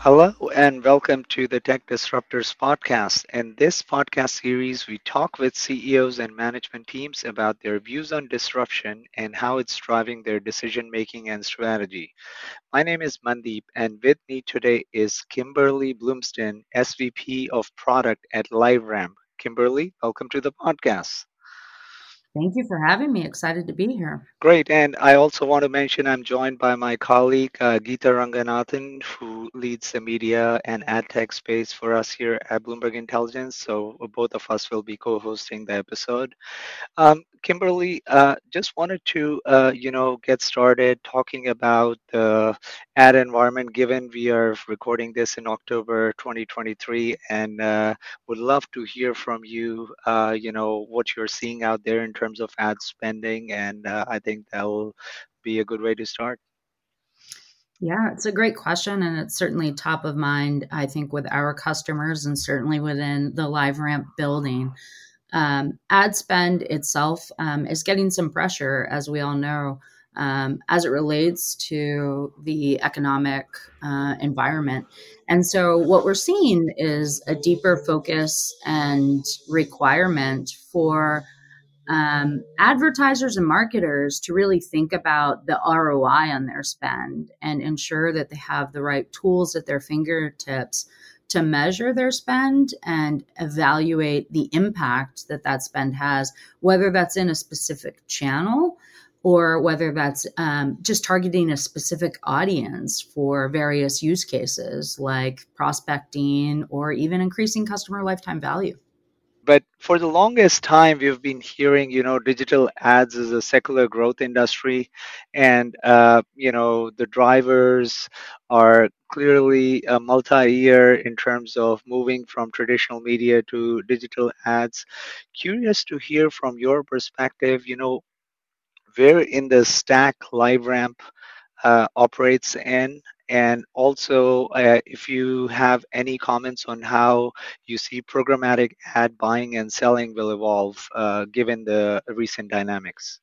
Hello and welcome to the Tech Disruptors podcast. In this podcast series, we talk with CEOs and management teams about their views on disruption and how it's driving their decision making and strategy. My name is Mandeep, and with me today is Kimberly Bloomston, SVP of Product at LiveRamp. Kimberly, welcome to the podcast. Thank you for having me. Excited to be here. Great. And I also want to mention I'm joined by my colleague, uh, Geetha Ranganathan, who leads the media and ad tech space for us here at Bloomberg Intelligence. So both of us will be co hosting the episode. Um, Kimberly, uh, just wanted to, uh, you know, get started talking about the ad environment, given we are recording this in October 2023, and uh, would love to hear from you, uh, you know, what you're seeing out there in terms of ad spending, and uh, I think that will be a good way to start. Yeah, it's a great question, and it's certainly top of mind, I think, with our customers and certainly within the LiveRamp building. Um, ad spend itself um, is getting some pressure, as we all know, um, as it relates to the economic uh, environment. And so, what we're seeing is a deeper focus and requirement for um, advertisers and marketers to really think about the ROI on their spend and ensure that they have the right tools at their fingertips to measure their spend and evaluate the impact that that spend has, whether that's in a specific channel or whether that's um, just targeting a specific audience for various use cases like prospecting or even increasing customer lifetime value but for the longest time we've been hearing you know digital ads is a secular growth industry. And uh, you know the drivers are clearly a multi-year in terms of moving from traditional media to digital ads. Curious to hear from your perspective you know where in the stack liveramp uh, operates in and also uh, if you have any comments on how you see programmatic ad buying and selling will evolve uh, given the recent dynamics.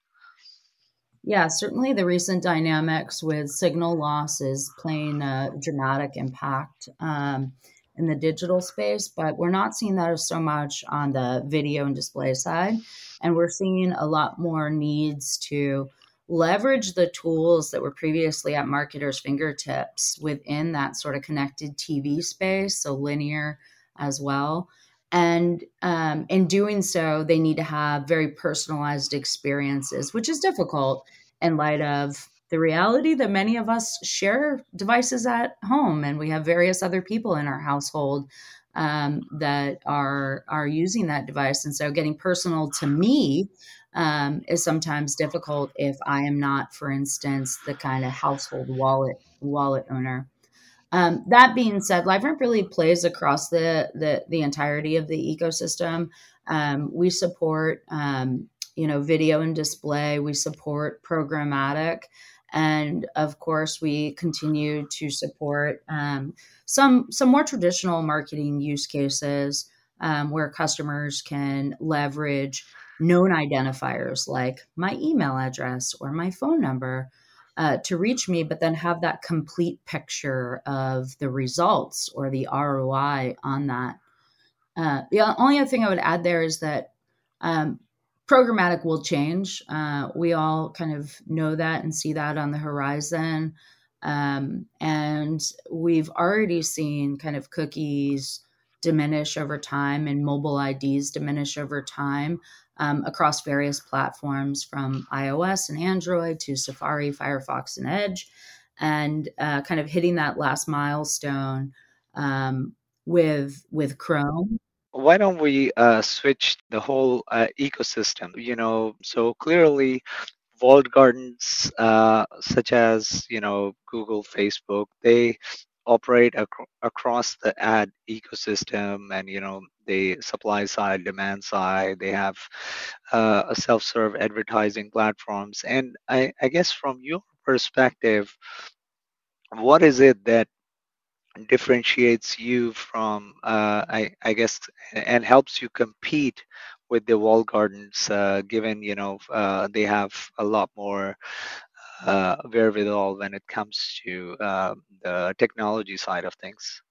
Yeah, certainly the recent dynamics with signal loss is playing a dramatic impact um, in the digital space, but we're not seeing that so much on the video and display side. And we're seeing a lot more needs to leverage the tools that were previously at marketers' fingertips within that sort of connected TV space, so linear as well. And um, in doing so, they need to have very personalized experiences, which is difficult in light of the reality that many of us share devices at home and we have various other people in our household um, that are are using that device and so getting personal to me um, is sometimes difficult if I am not, for instance, the kind of household wallet wallet owner. Um, that being said, LiveRamp really plays across the, the, the entirety of the ecosystem. Um, we support, um, you know, video and display. We support programmatic, and of course, we continue to support um, some some more traditional marketing use cases um, where customers can leverage known identifiers like my email address or my phone number uh, to reach me, but then have that complete picture of the results or the ROI on that. Uh, the only other thing I would add there is that um, programmatic will change. Uh, we all kind of know that and see that on the horizon. Um, and we've already seen kind of cookies diminish over time and mobile IDs diminish over time um, across various platforms from iOS and Android to Safari, Firefox, and Edge, and uh, kind of hitting that last milestone um, with with Chrome. Why don't we uh, switch the whole uh, ecosystem? You know, so clearly walled gardens uh, such as you know google facebook they operate ac- across the ad ecosystem and you know the supply side demand side they have uh, a self-serve advertising platforms. And I, I guess from your perspective what is it that differentiates you from uh, I, I guess and helps you compete with the wall gardens uh, given you know uh, they have a lot more uh, wherewithal when it comes to uh, the technology side of things?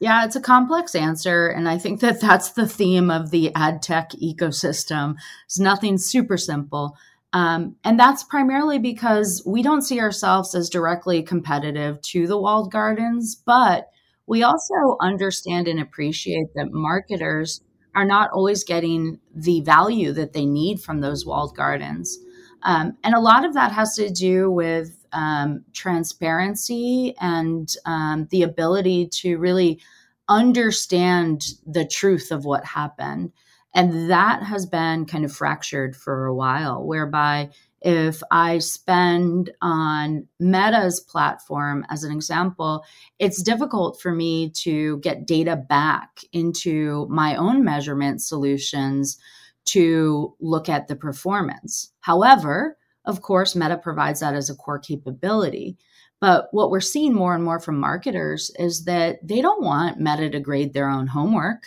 Yeah, it's a complex answer. And I think that that's the theme of the ad tech ecosystem. It's nothing super simple. Um, and that's primarily because we don't see ourselves as directly competitive to the walled gardens, but we also understand and appreciate that marketers are not always getting the value that they need from those walled gardens. Um, and a lot of that has to do with um, transparency and um, the ability to really understand the truth of what happened. And that has been kind of fractured for a while, whereby if I spend on Meta's platform as an example, it's difficult for me to get data back into my own measurement solutions to look at the performance. However, of course, Meta provides that as a core capability. But what we're seeing more and more from marketers is that they don't want Meta to grade their own homework.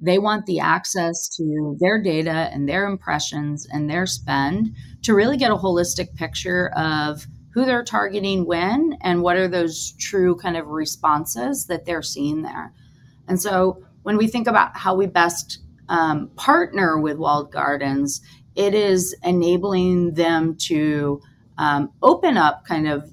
They want the access to their data and their impressions and their spend to really get a holistic picture of who they're targeting when and what are those true kind of responses that they're seeing there. And so when we think about how we best um, partner with walled gardens, it is enabling them to um, open up kind of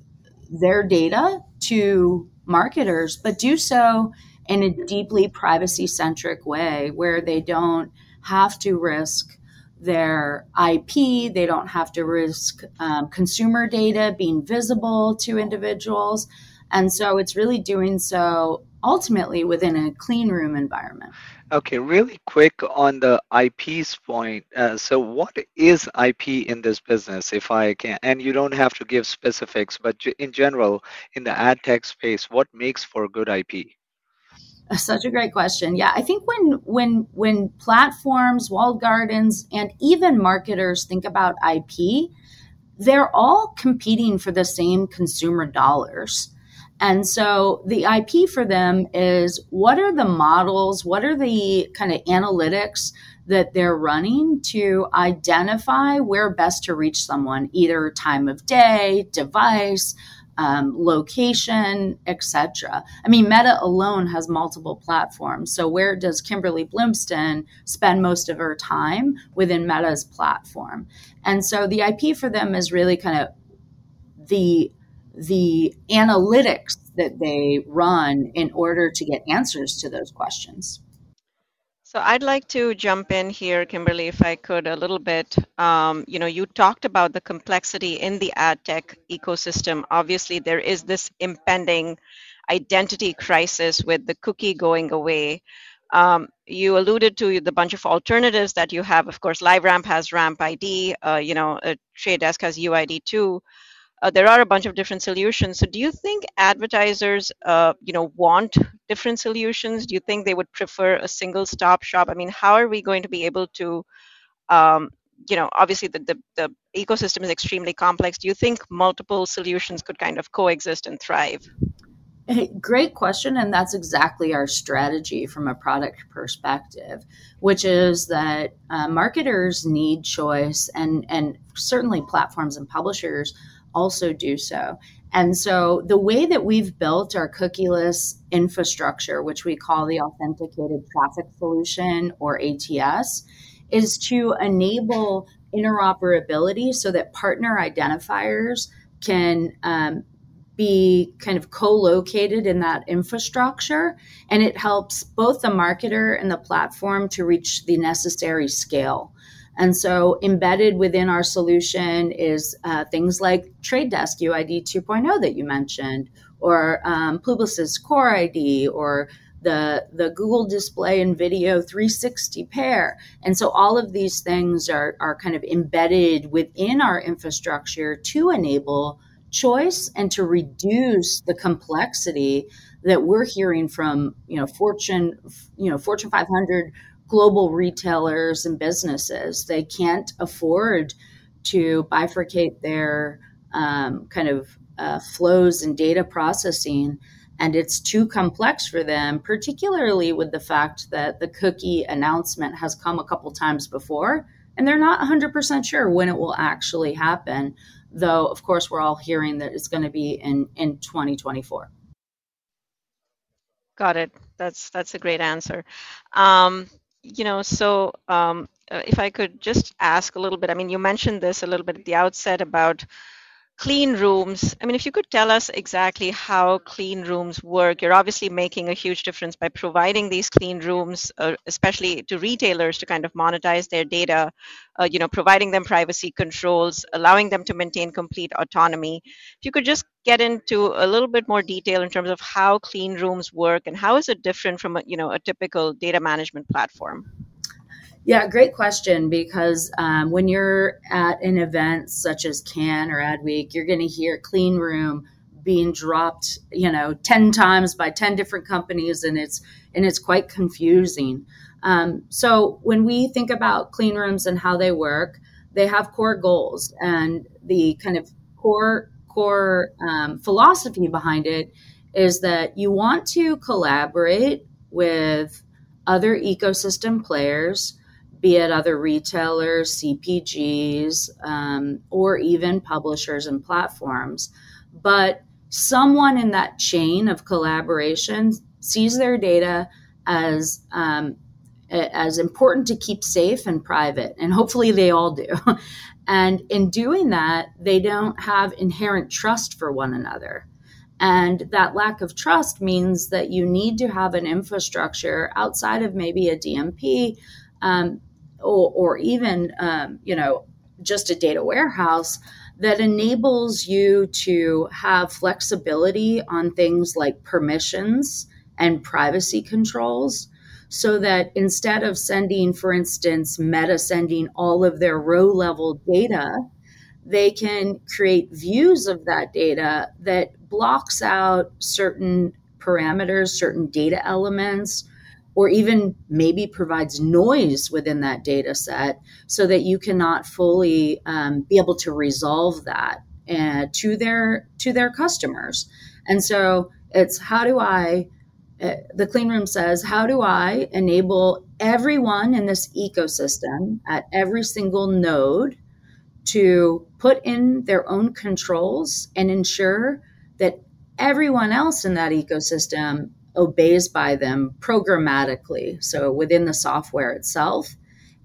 their data to marketers, but do so in a deeply privacy centric way where they don't have to risk their IP, they don't have to risk um, consumer data being visible to individuals. And so it's really doing so ultimately within a clean room environment. Okay, really quick on the IP's point. Uh, so, what is IP in this business, if I can? And you don't have to give specifics, but in general, in the ad tech space, what makes for good IP? Such a great question. Yeah, I think when when when platforms, walled gardens, and even marketers think about IP, they're all competing for the same consumer dollars. And so the IP for them is what are the models, what are the kind of analytics that they're running to identify where best to reach someone, either time of day, device, um, location, etc. I mean, Meta alone has multiple platforms. So where does Kimberly Bloomston spend most of her time within Meta's platform? And so the IP for them is really kind of the the analytics that they run in order to get answers to those questions. So I'd like to jump in here, Kimberly, if I could, a little bit. Um, you know, you talked about the complexity in the ad tech ecosystem. Obviously, there is this impending identity crisis with the cookie going away. Um, you alluded to the bunch of alternatives that you have. Of course, LiveRamp has Ramp ID. Uh, you know, Trade Desk has UID too uh, there are a bunch of different solutions. So do you think advertisers, uh, you know, want different solutions? Do you think they would prefer a single stop shop? I mean, how are we going to be able to, um, you know, obviously the, the, the ecosystem is extremely complex. Do you think multiple solutions could kind of coexist and thrive? Great question. And that's exactly our strategy from a product perspective, which is that uh, marketers need choice and, and certainly platforms and publishers also do so. And so the way that we've built our cookieless infrastructure, which we call the authenticated traffic solution or ATS, is to enable interoperability so that partner identifiers can um, be kind of co-located in that infrastructure and it helps both the marketer and the platform to reach the necessary scale and so, embedded within our solution is uh, things like Trade Desk UID 2.0 that you mentioned, or um, Publicis Core ID, or the the Google Display and Video 360 PAIR. And so, all of these things are are kind of embedded within our infrastructure to enable choice and to reduce the complexity that we're hearing from you know Fortune you know Fortune 500 global retailers and businesses. They can't afford to bifurcate their um, kind of uh, flows and data processing. And it's too complex for them, particularly with the fact that the cookie announcement has come a couple times before and they're not 100% sure when it will actually happen. though of course we're all hearing that it's going to be in in 2024 got it that's that's a great answer um, you know so um, uh, if i could just ask a little bit i mean you mentioned this a little bit at the outset about clean rooms. I mean if you could tell us exactly how clean rooms work you're obviously making a huge difference by providing these clean rooms uh, especially to retailers to kind of monetize their data uh, you know providing them privacy controls allowing them to maintain complete autonomy. If you could just get into a little bit more detail in terms of how clean rooms work and how is it different from a, you know a typical data management platform yeah, great question. Because um, when you're at an event such as Cannes or Adweek, you're going to hear clean room being dropped, you know, ten times by ten different companies, and it's and it's quite confusing. Um, so when we think about clean rooms and how they work, they have core goals, and the kind of core core um, philosophy behind it is that you want to collaborate with other ecosystem players be it other retailers, CPGs, um, or even publishers and platforms. But someone in that chain of collaboration sees their data as um, as important to keep safe and private, and hopefully they all do. and in doing that, they don't have inherent trust for one another. And that lack of trust means that you need to have an infrastructure outside of maybe a DMP um, or, or even um, you know just a data warehouse that enables you to have flexibility on things like permissions and privacy controls so that instead of sending for instance meta sending all of their row level data they can create views of that data that blocks out certain parameters certain data elements or even maybe provides noise within that data set so that you cannot fully um, be able to resolve that uh, to their to their customers. And so it's how do i uh, the clean room says how do i enable everyone in this ecosystem at every single node to put in their own controls and ensure that everyone else in that ecosystem obeys by them programmatically, so within the software itself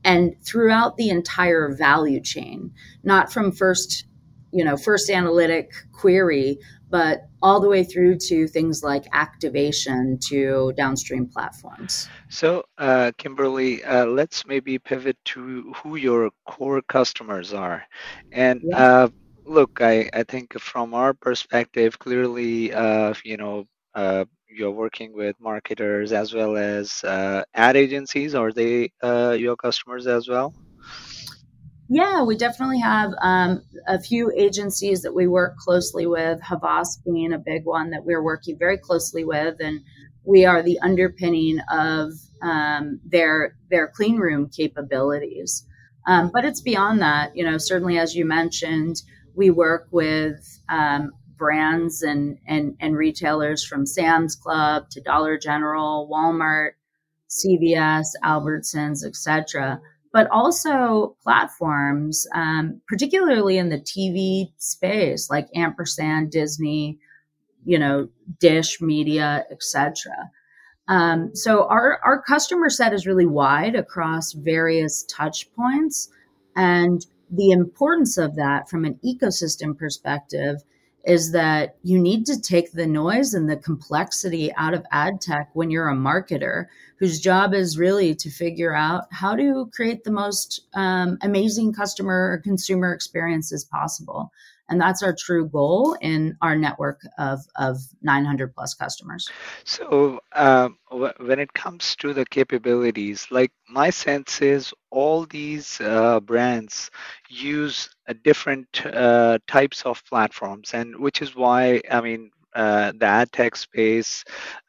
and throughout the entire value chain, not from first, you know, first analytic query, but all the way through to things like activation to downstream platforms. So, uh, Kimberly, uh, let's maybe pivot to who your core customers are. And yeah. uh, look, I, I think from our perspective, clearly, uh, you know, uh, you're working with marketers as well as uh, ad agencies. Are they uh, your customers as well? Yeah, we definitely have um, a few agencies that we work closely with, Havas being a big one that we're working very closely with, and we are the underpinning of um, their their clean room capabilities. Um, but it's beyond that. You know, certainly as you mentioned, we work with um, brands and, and, and retailers from Sam's Club to Dollar General, Walmart, CVS, Albertsons, etc., but also platforms, um, particularly in the TV space, like Ampersand, Disney, you know, Dish Media, etc. Um, so our our customer set is really wide across various touch points, and the importance of that from an ecosystem perspective is that you need to take the noise and the complexity out of ad tech when you're a marketer whose job is really to figure out how to create the most um, amazing customer or consumer experiences possible and that's our true goal in our network of, of 900 plus customers. So um, when it comes to the capabilities like my sense is all these uh, brands use different uh, types of platforms. And which is why i mean uh, the ad tech space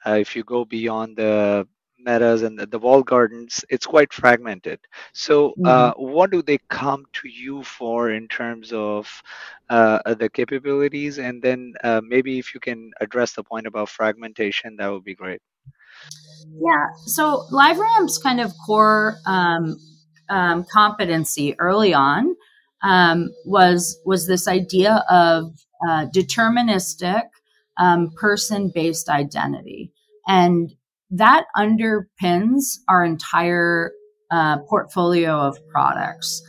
uh, if you go beyond the metas and the, the walled gardens it's quite fragmented. So uh, mm-hmm. what do they come to you for in terms of uh, the capabilities? And then uh, maybe if you can address the point about fragmentation that would be great. Yeah. So LiveRamp's kind of core um, um, competency early on um, was was this idea of uh, deterministic um, person based identity, and that underpins our entire uh, portfolio of products.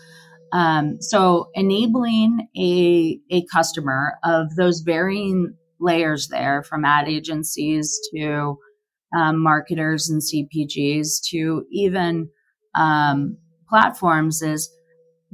Um, so enabling a, a customer of those varying layers there from ad agencies to um, marketers and CPGs to even um, platforms is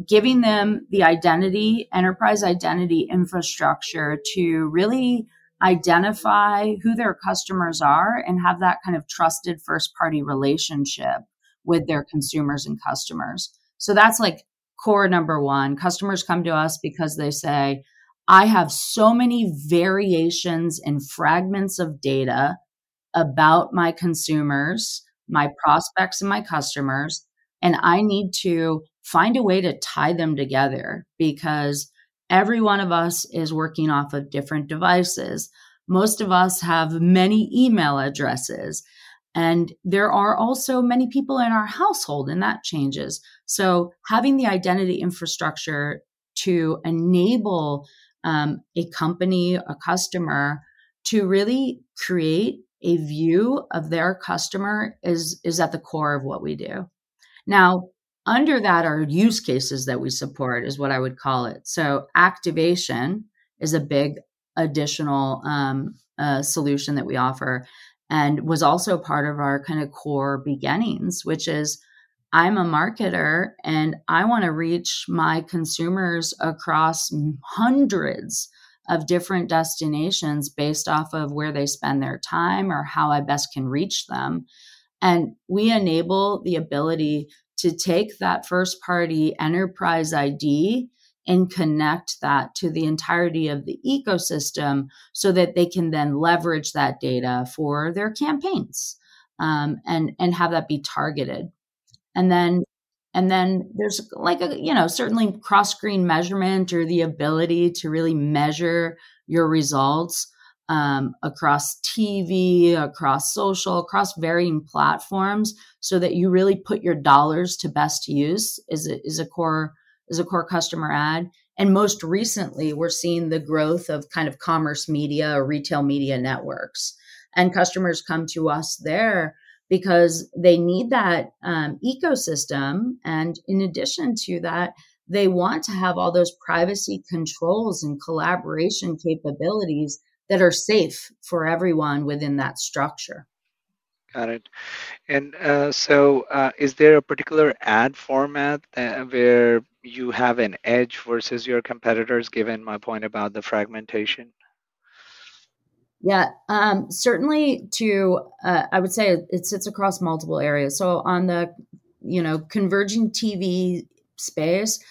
giving them the identity, enterprise identity infrastructure to really identify who their customers are and have that kind of trusted first party relationship with their consumers and customers. So that's like core number one. Customers come to us because they say, I have so many variations and fragments of data about my consumers, my prospects, and my customers. And I need to find a way to tie them together because every one of us is working off of different devices. Most of us have many email addresses. And there are also many people in our household, and that changes. So, having the identity infrastructure to enable um, a company, a customer, to really create a view of their customer is is at the core of what we do. Now, under that are use cases that we support, is what I would call it. So, activation is a big additional um, uh, solution that we offer and was also part of our kind of core beginnings, which is I'm a marketer and I want to reach my consumers across hundreds of different destinations based off of where they spend their time or how I best can reach them. And we enable the ability to take that first party enterprise ID and connect that to the entirety of the ecosystem so that they can then leverage that data for their campaigns um, and and have that be targeted. And then and then there's like a you know certainly cross screen measurement or the ability to really measure your results um, across TV, across social, across varying platforms, so that you really put your dollars to best use is a, is a core is a core customer ad. And most recently, we're seeing the growth of kind of commerce media or retail media networks, and customers come to us there because they need that um, ecosystem. And in addition to that, they want to have all those privacy controls and collaboration capabilities that are safe for everyone within that structure. Got it. And uh, so, uh, is there a particular ad format that, where you have an edge versus your competitors, given my point about the fragmentation? Yeah, um, certainly. To uh, I would say it sits across multiple areas. So on the you know converging TV space,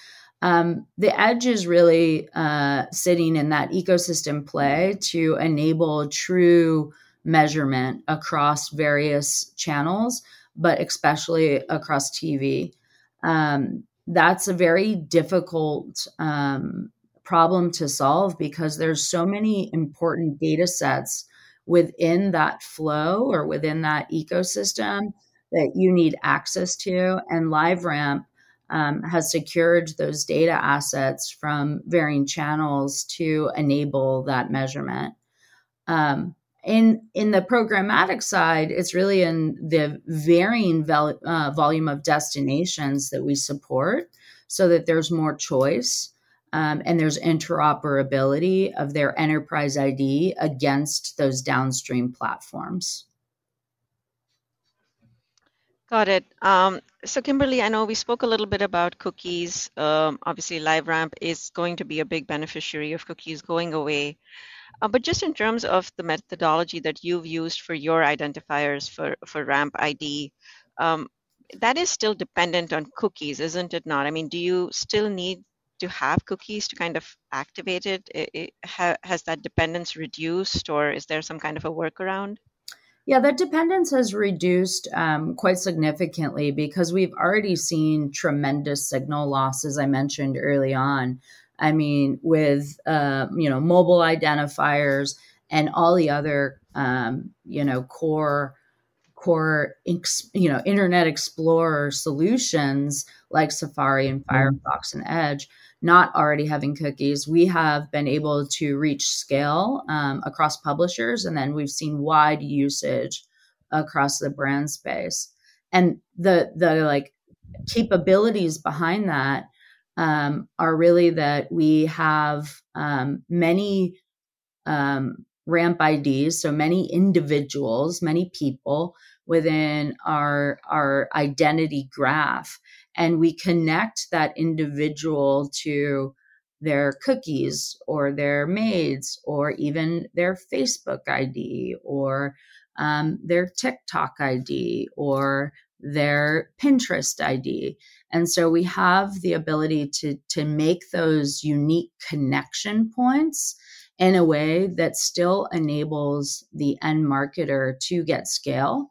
um, the edge is really uh, sitting in that ecosystem play to enable true measurement across various channels, but especially across TV. Um, that's a very difficult um, problem to solve because there's so many important data sets within that flow or within that ecosystem that you need access to and LiveRamp um, has secured those data assets from varying channels to enable that measurement. Um, in in the programmatic side, it's really in the varying uh, volume of destinations that we support, so that there's more choice um, and there's interoperability of their enterprise ID against those downstream platforms. Got it. Um, so, Kimberly, I know we spoke a little bit about cookies. Um, obviously, LiveRamp is going to be a big beneficiary of cookies going away. Uh, but just in terms of the methodology that you've used for your identifiers for, for RAMP ID, um, that is still dependent on cookies, isn't it not? I mean, do you still need to have cookies to kind of activate it? it, it ha, has that dependence reduced, or is there some kind of a workaround? Yeah, that dependence has reduced um, quite significantly because we've already seen tremendous signal loss, as I mentioned early on. I mean, with uh, you know mobile identifiers and all the other um, you know core core you know Internet Explorer solutions like Safari and mm-hmm. Firefox and Edge not already having cookies, we have been able to reach scale um, across publishers, and then we've seen wide usage across the brand space. And the the like capabilities behind that um, are really that we have um, many um, ramp IDs, so many individuals, many people within our our identity graph and we connect that individual to their cookies or their MAIDs or even their Facebook ID or um, their TikTok ID or their Pinterest ID. And so we have the ability to, to make those unique connection points in a way that still enables the end marketer to get scale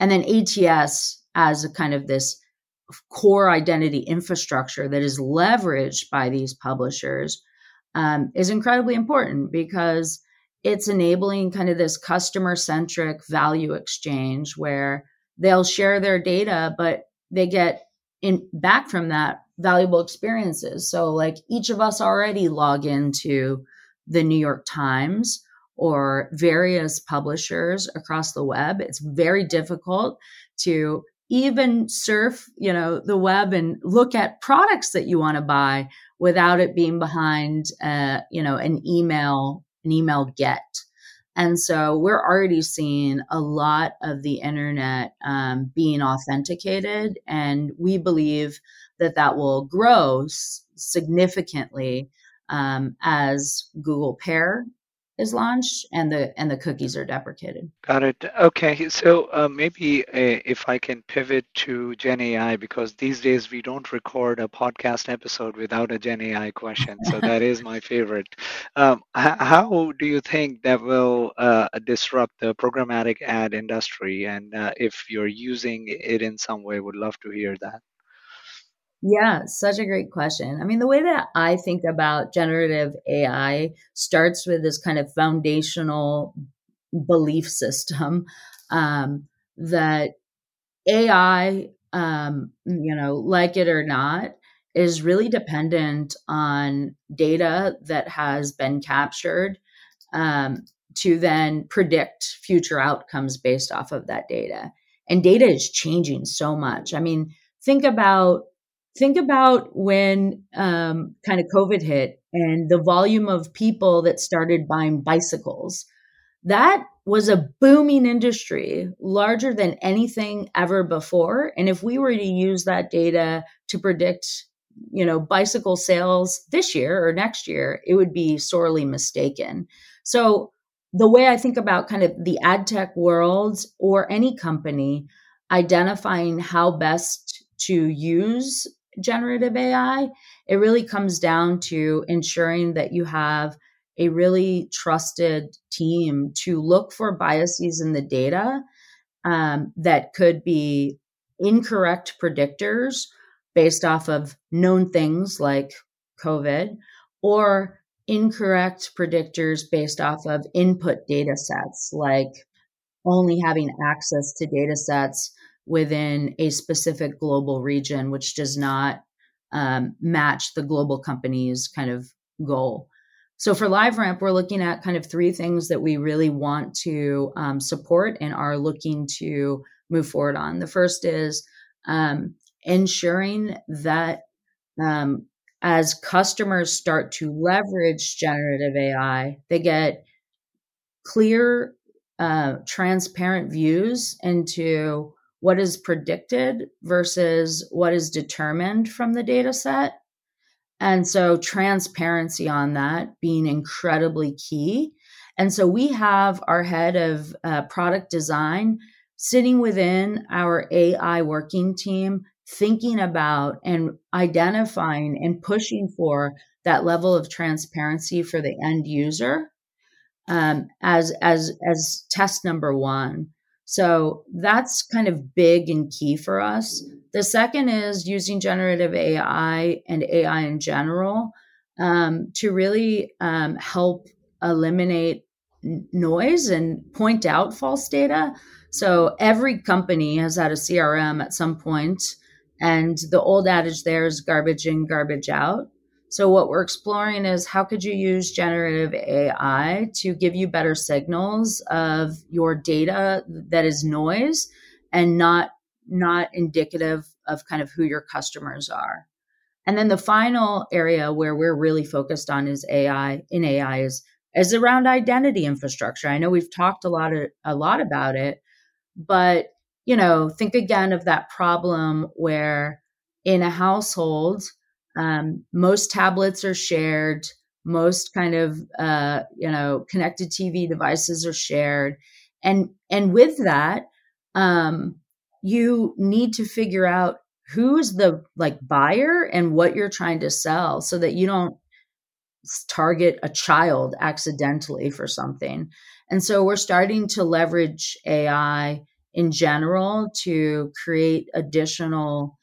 and then ATS as a kind of this core identity infrastructure that is leveraged by these publishers um, is incredibly important because it's enabling kind of this customer centric value exchange where they'll share their data, but they get in back from that valuable experiences. So like each of us already log into the New York Times or various publishers across the web. It's very difficult to even surf, you know, the web and look at products that you want to buy without it being behind, uh, you know, an email, an email get. And so we're already seeing a lot of the internet um, being authenticated, and we believe that that will grow s- significantly um, as Google PAIR is launched and the and the cookies are deprecated. Got it. Okay, so uh, maybe uh, if I can pivot to Gen AI because these days we don't record a podcast episode without a Gen AI question, so that is my favorite. Um, how do you think that will uh, disrupt the programmatic ad industry? And uh, if you're using it in some way, would love to hear that. Yeah, such a great question. I mean, the way that I think about generative AI starts with this kind of foundational belief system um, that AI, um, you know, like it or not, is really dependent on data that has been captured um, to then predict future outcomes based off of that data. And data is changing so much. I mean, think about think about when um, kind of COVID hit and the volume of people that started buying bicycles. That was a booming industry, larger than anything ever before. And if we were to use that data to predict, you know, bicycle sales this year or next year, it would be sorely mistaken. So the way I think about kind of the ad tech world or any company identifying how best to use generative AI, it really comes down to ensuring that you have a really trusted team to look for biases in the data um, that could be incorrect predictors based off of known things like COVID or incorrect predictors based off of input data sets like only having access to data sets within a specific global region, which does not um, match the global company's kind of goal. So for LiveRamp, we're looking at kind of three things that we really want to um, support and are looking to move forward on. The first is um, ensuring that um, as customers start to leverage generative AI, they get clear, uh, transparent views into what is predicted versus what is determined from the data set. And so transparency on that being incredibly key. And so we have our head of uh, product design sitting within our AI working team, thinking about and identifying and pushing for that level of transparency for the end user um, as as as test number one. So that's kind of big and key for us. The second is using generative AI and AI in general um, to really um, help eliminate noise and point out false data. So every company has had a CRM at some point, and the old adage there is garbage in, garbage out. So what we're exploring is how could you use generative AI to give you better signals of your data that is noise and not not indicative of kind of who your customers are. And then the final area where we're really focused on is AI in AI is is around identity infrastructure. I know we've talked a lot of, a lot about it, but you know, think again of that problem where in a household, um, most tablets are shared, most kind of uh, you know connected TV devices are shared, and and with that, um, you need to figure out who's the like buyer and what you're trying to sell, so that you don't target a child accidentally for something. And so we're starting to leverage AI in general to create additional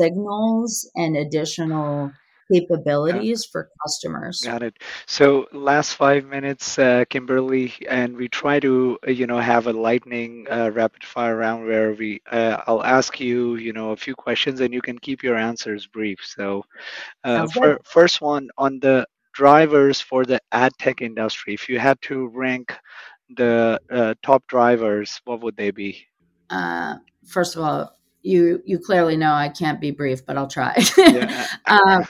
signals and additional capabilities for customers. Got it. So last five minutes, uh, Kimberly, and we try to, uh, you know, have a lightning uh, rapid fire round where we, uh, I'll ask you, you know, a few questions and you can keep your answers brief. So, uh, for, first one on the drivers for the ad tech industry, if you had to rank the uh, top drivers, what would they be? first of all, you you clearly know I can't be brief, but I'll try. Yeah. um,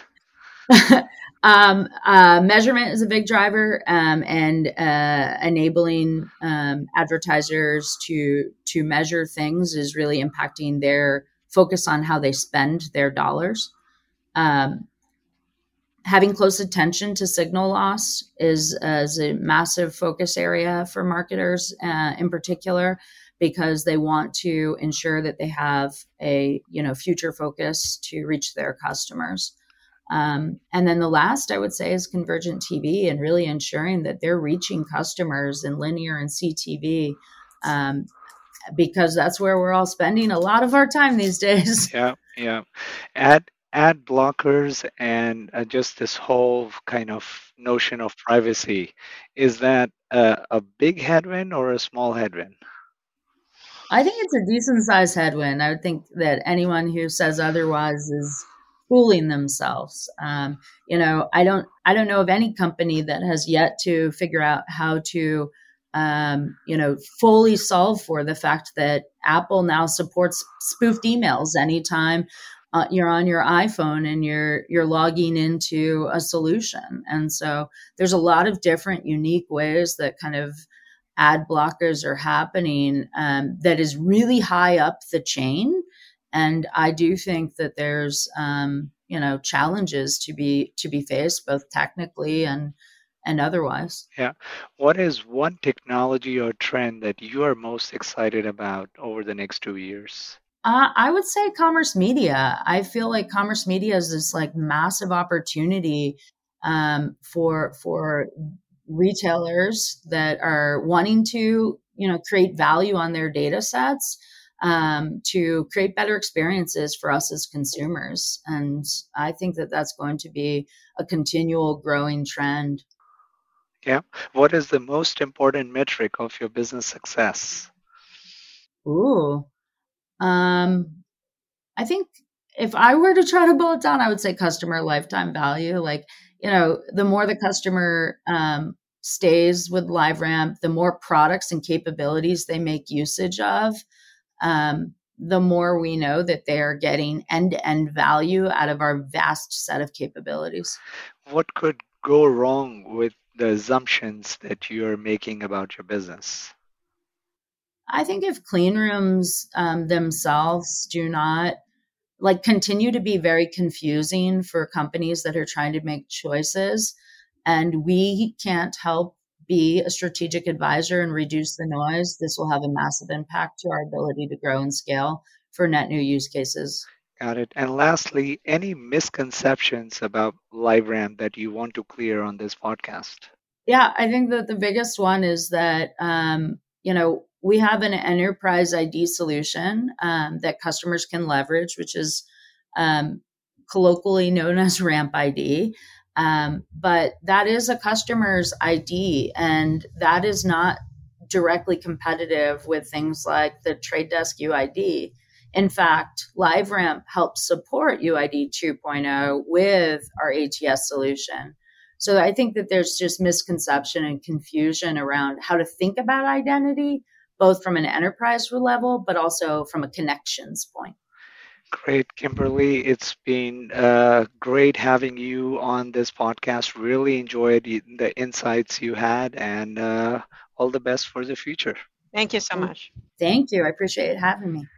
um, uh, measurement is a big driver, um, and uh, enabling um, advertisers to to measure things is really impacting their focus on how they spend their dollars. Um, having close attention to signal loss is, is a massive focus area for marketers, uh, in particular because they want to ensure that they have a you know future focus to reach their customers. Um, and then the last I would say is convergent TV and really ensuring that they're reaching customers in linear and CTV um, because that's where we're all spending a lot of our time these days. Yeah, yeah. Ad ad blockers and uh, just this whole kind of notion of privacy is that uh, a big headwind or a small headwind? I think it's a decent sized headwind. I would think that anyone who says otherwise is fooling themselves. Um, you know, I don't, I don't know of any company that has yet to figure out how to, um, you know, fully solve for the fact that Apple now supports spoofed emails anytime uh, you're on your iPhone and you're you're logging into a solution. And so there's a lot of different unique ways that kind of ad blockers are happening um, that is really high up the chain. And I do think that there's um, you know challenges to be to be faced both technically and and otherwise. Yeah. What is one technology or trend that you are most excited about over the next two years? Uh, I would say commerce media. I feel like commerce media is this like massive opportunity um, for for retailers that are wanting to you know create value on their data sets um, to create better experiences for us as consumers. And i think that that's going to be a continual growing trend. Yeah. What is the most important metric of your business success? Ooh. Um i think if i were to try to boil it down i would say customer lifetime value. Like you know the more the customer um, stays with LiveRamp, the more products and capabilities they make usage of, um, the more we know that they are getting end to end value out of our vast set of capabilities. What could go wrong with the assumptions that you're making about your business? I think if clean rooms um, themselves do not like continue to be very confusing for companies that are trying to make choices, and we can't help be a strategic advisor and reduce the noise, this will have a massive impact to our ability to grow and scale for net new use cases. Got it. And lastly, any misconceptions about LiveRamp that you want to clear on this podcast? Yeah, I think that the biggest one is that, um, you know, we have an enterprise ID solution um, that customers can leverage, which is um, colloquially known as Ramp ID. Um, but that is a customer's ID, and that is not directly competitive with things like the Trade Desk UID. In fact, LiveRamp helps support UID 2.0 with our ATS solution. So I think that there's just misconception and confusion around how to think about identity, both from an enterprise level, but also from a connections point. Great, Kimberly. It's been uh, great having you on this podcast. Really enjoyed the insights you had, and uh, all the best for the future. Thank you so much. Thank you. I appreciate having me.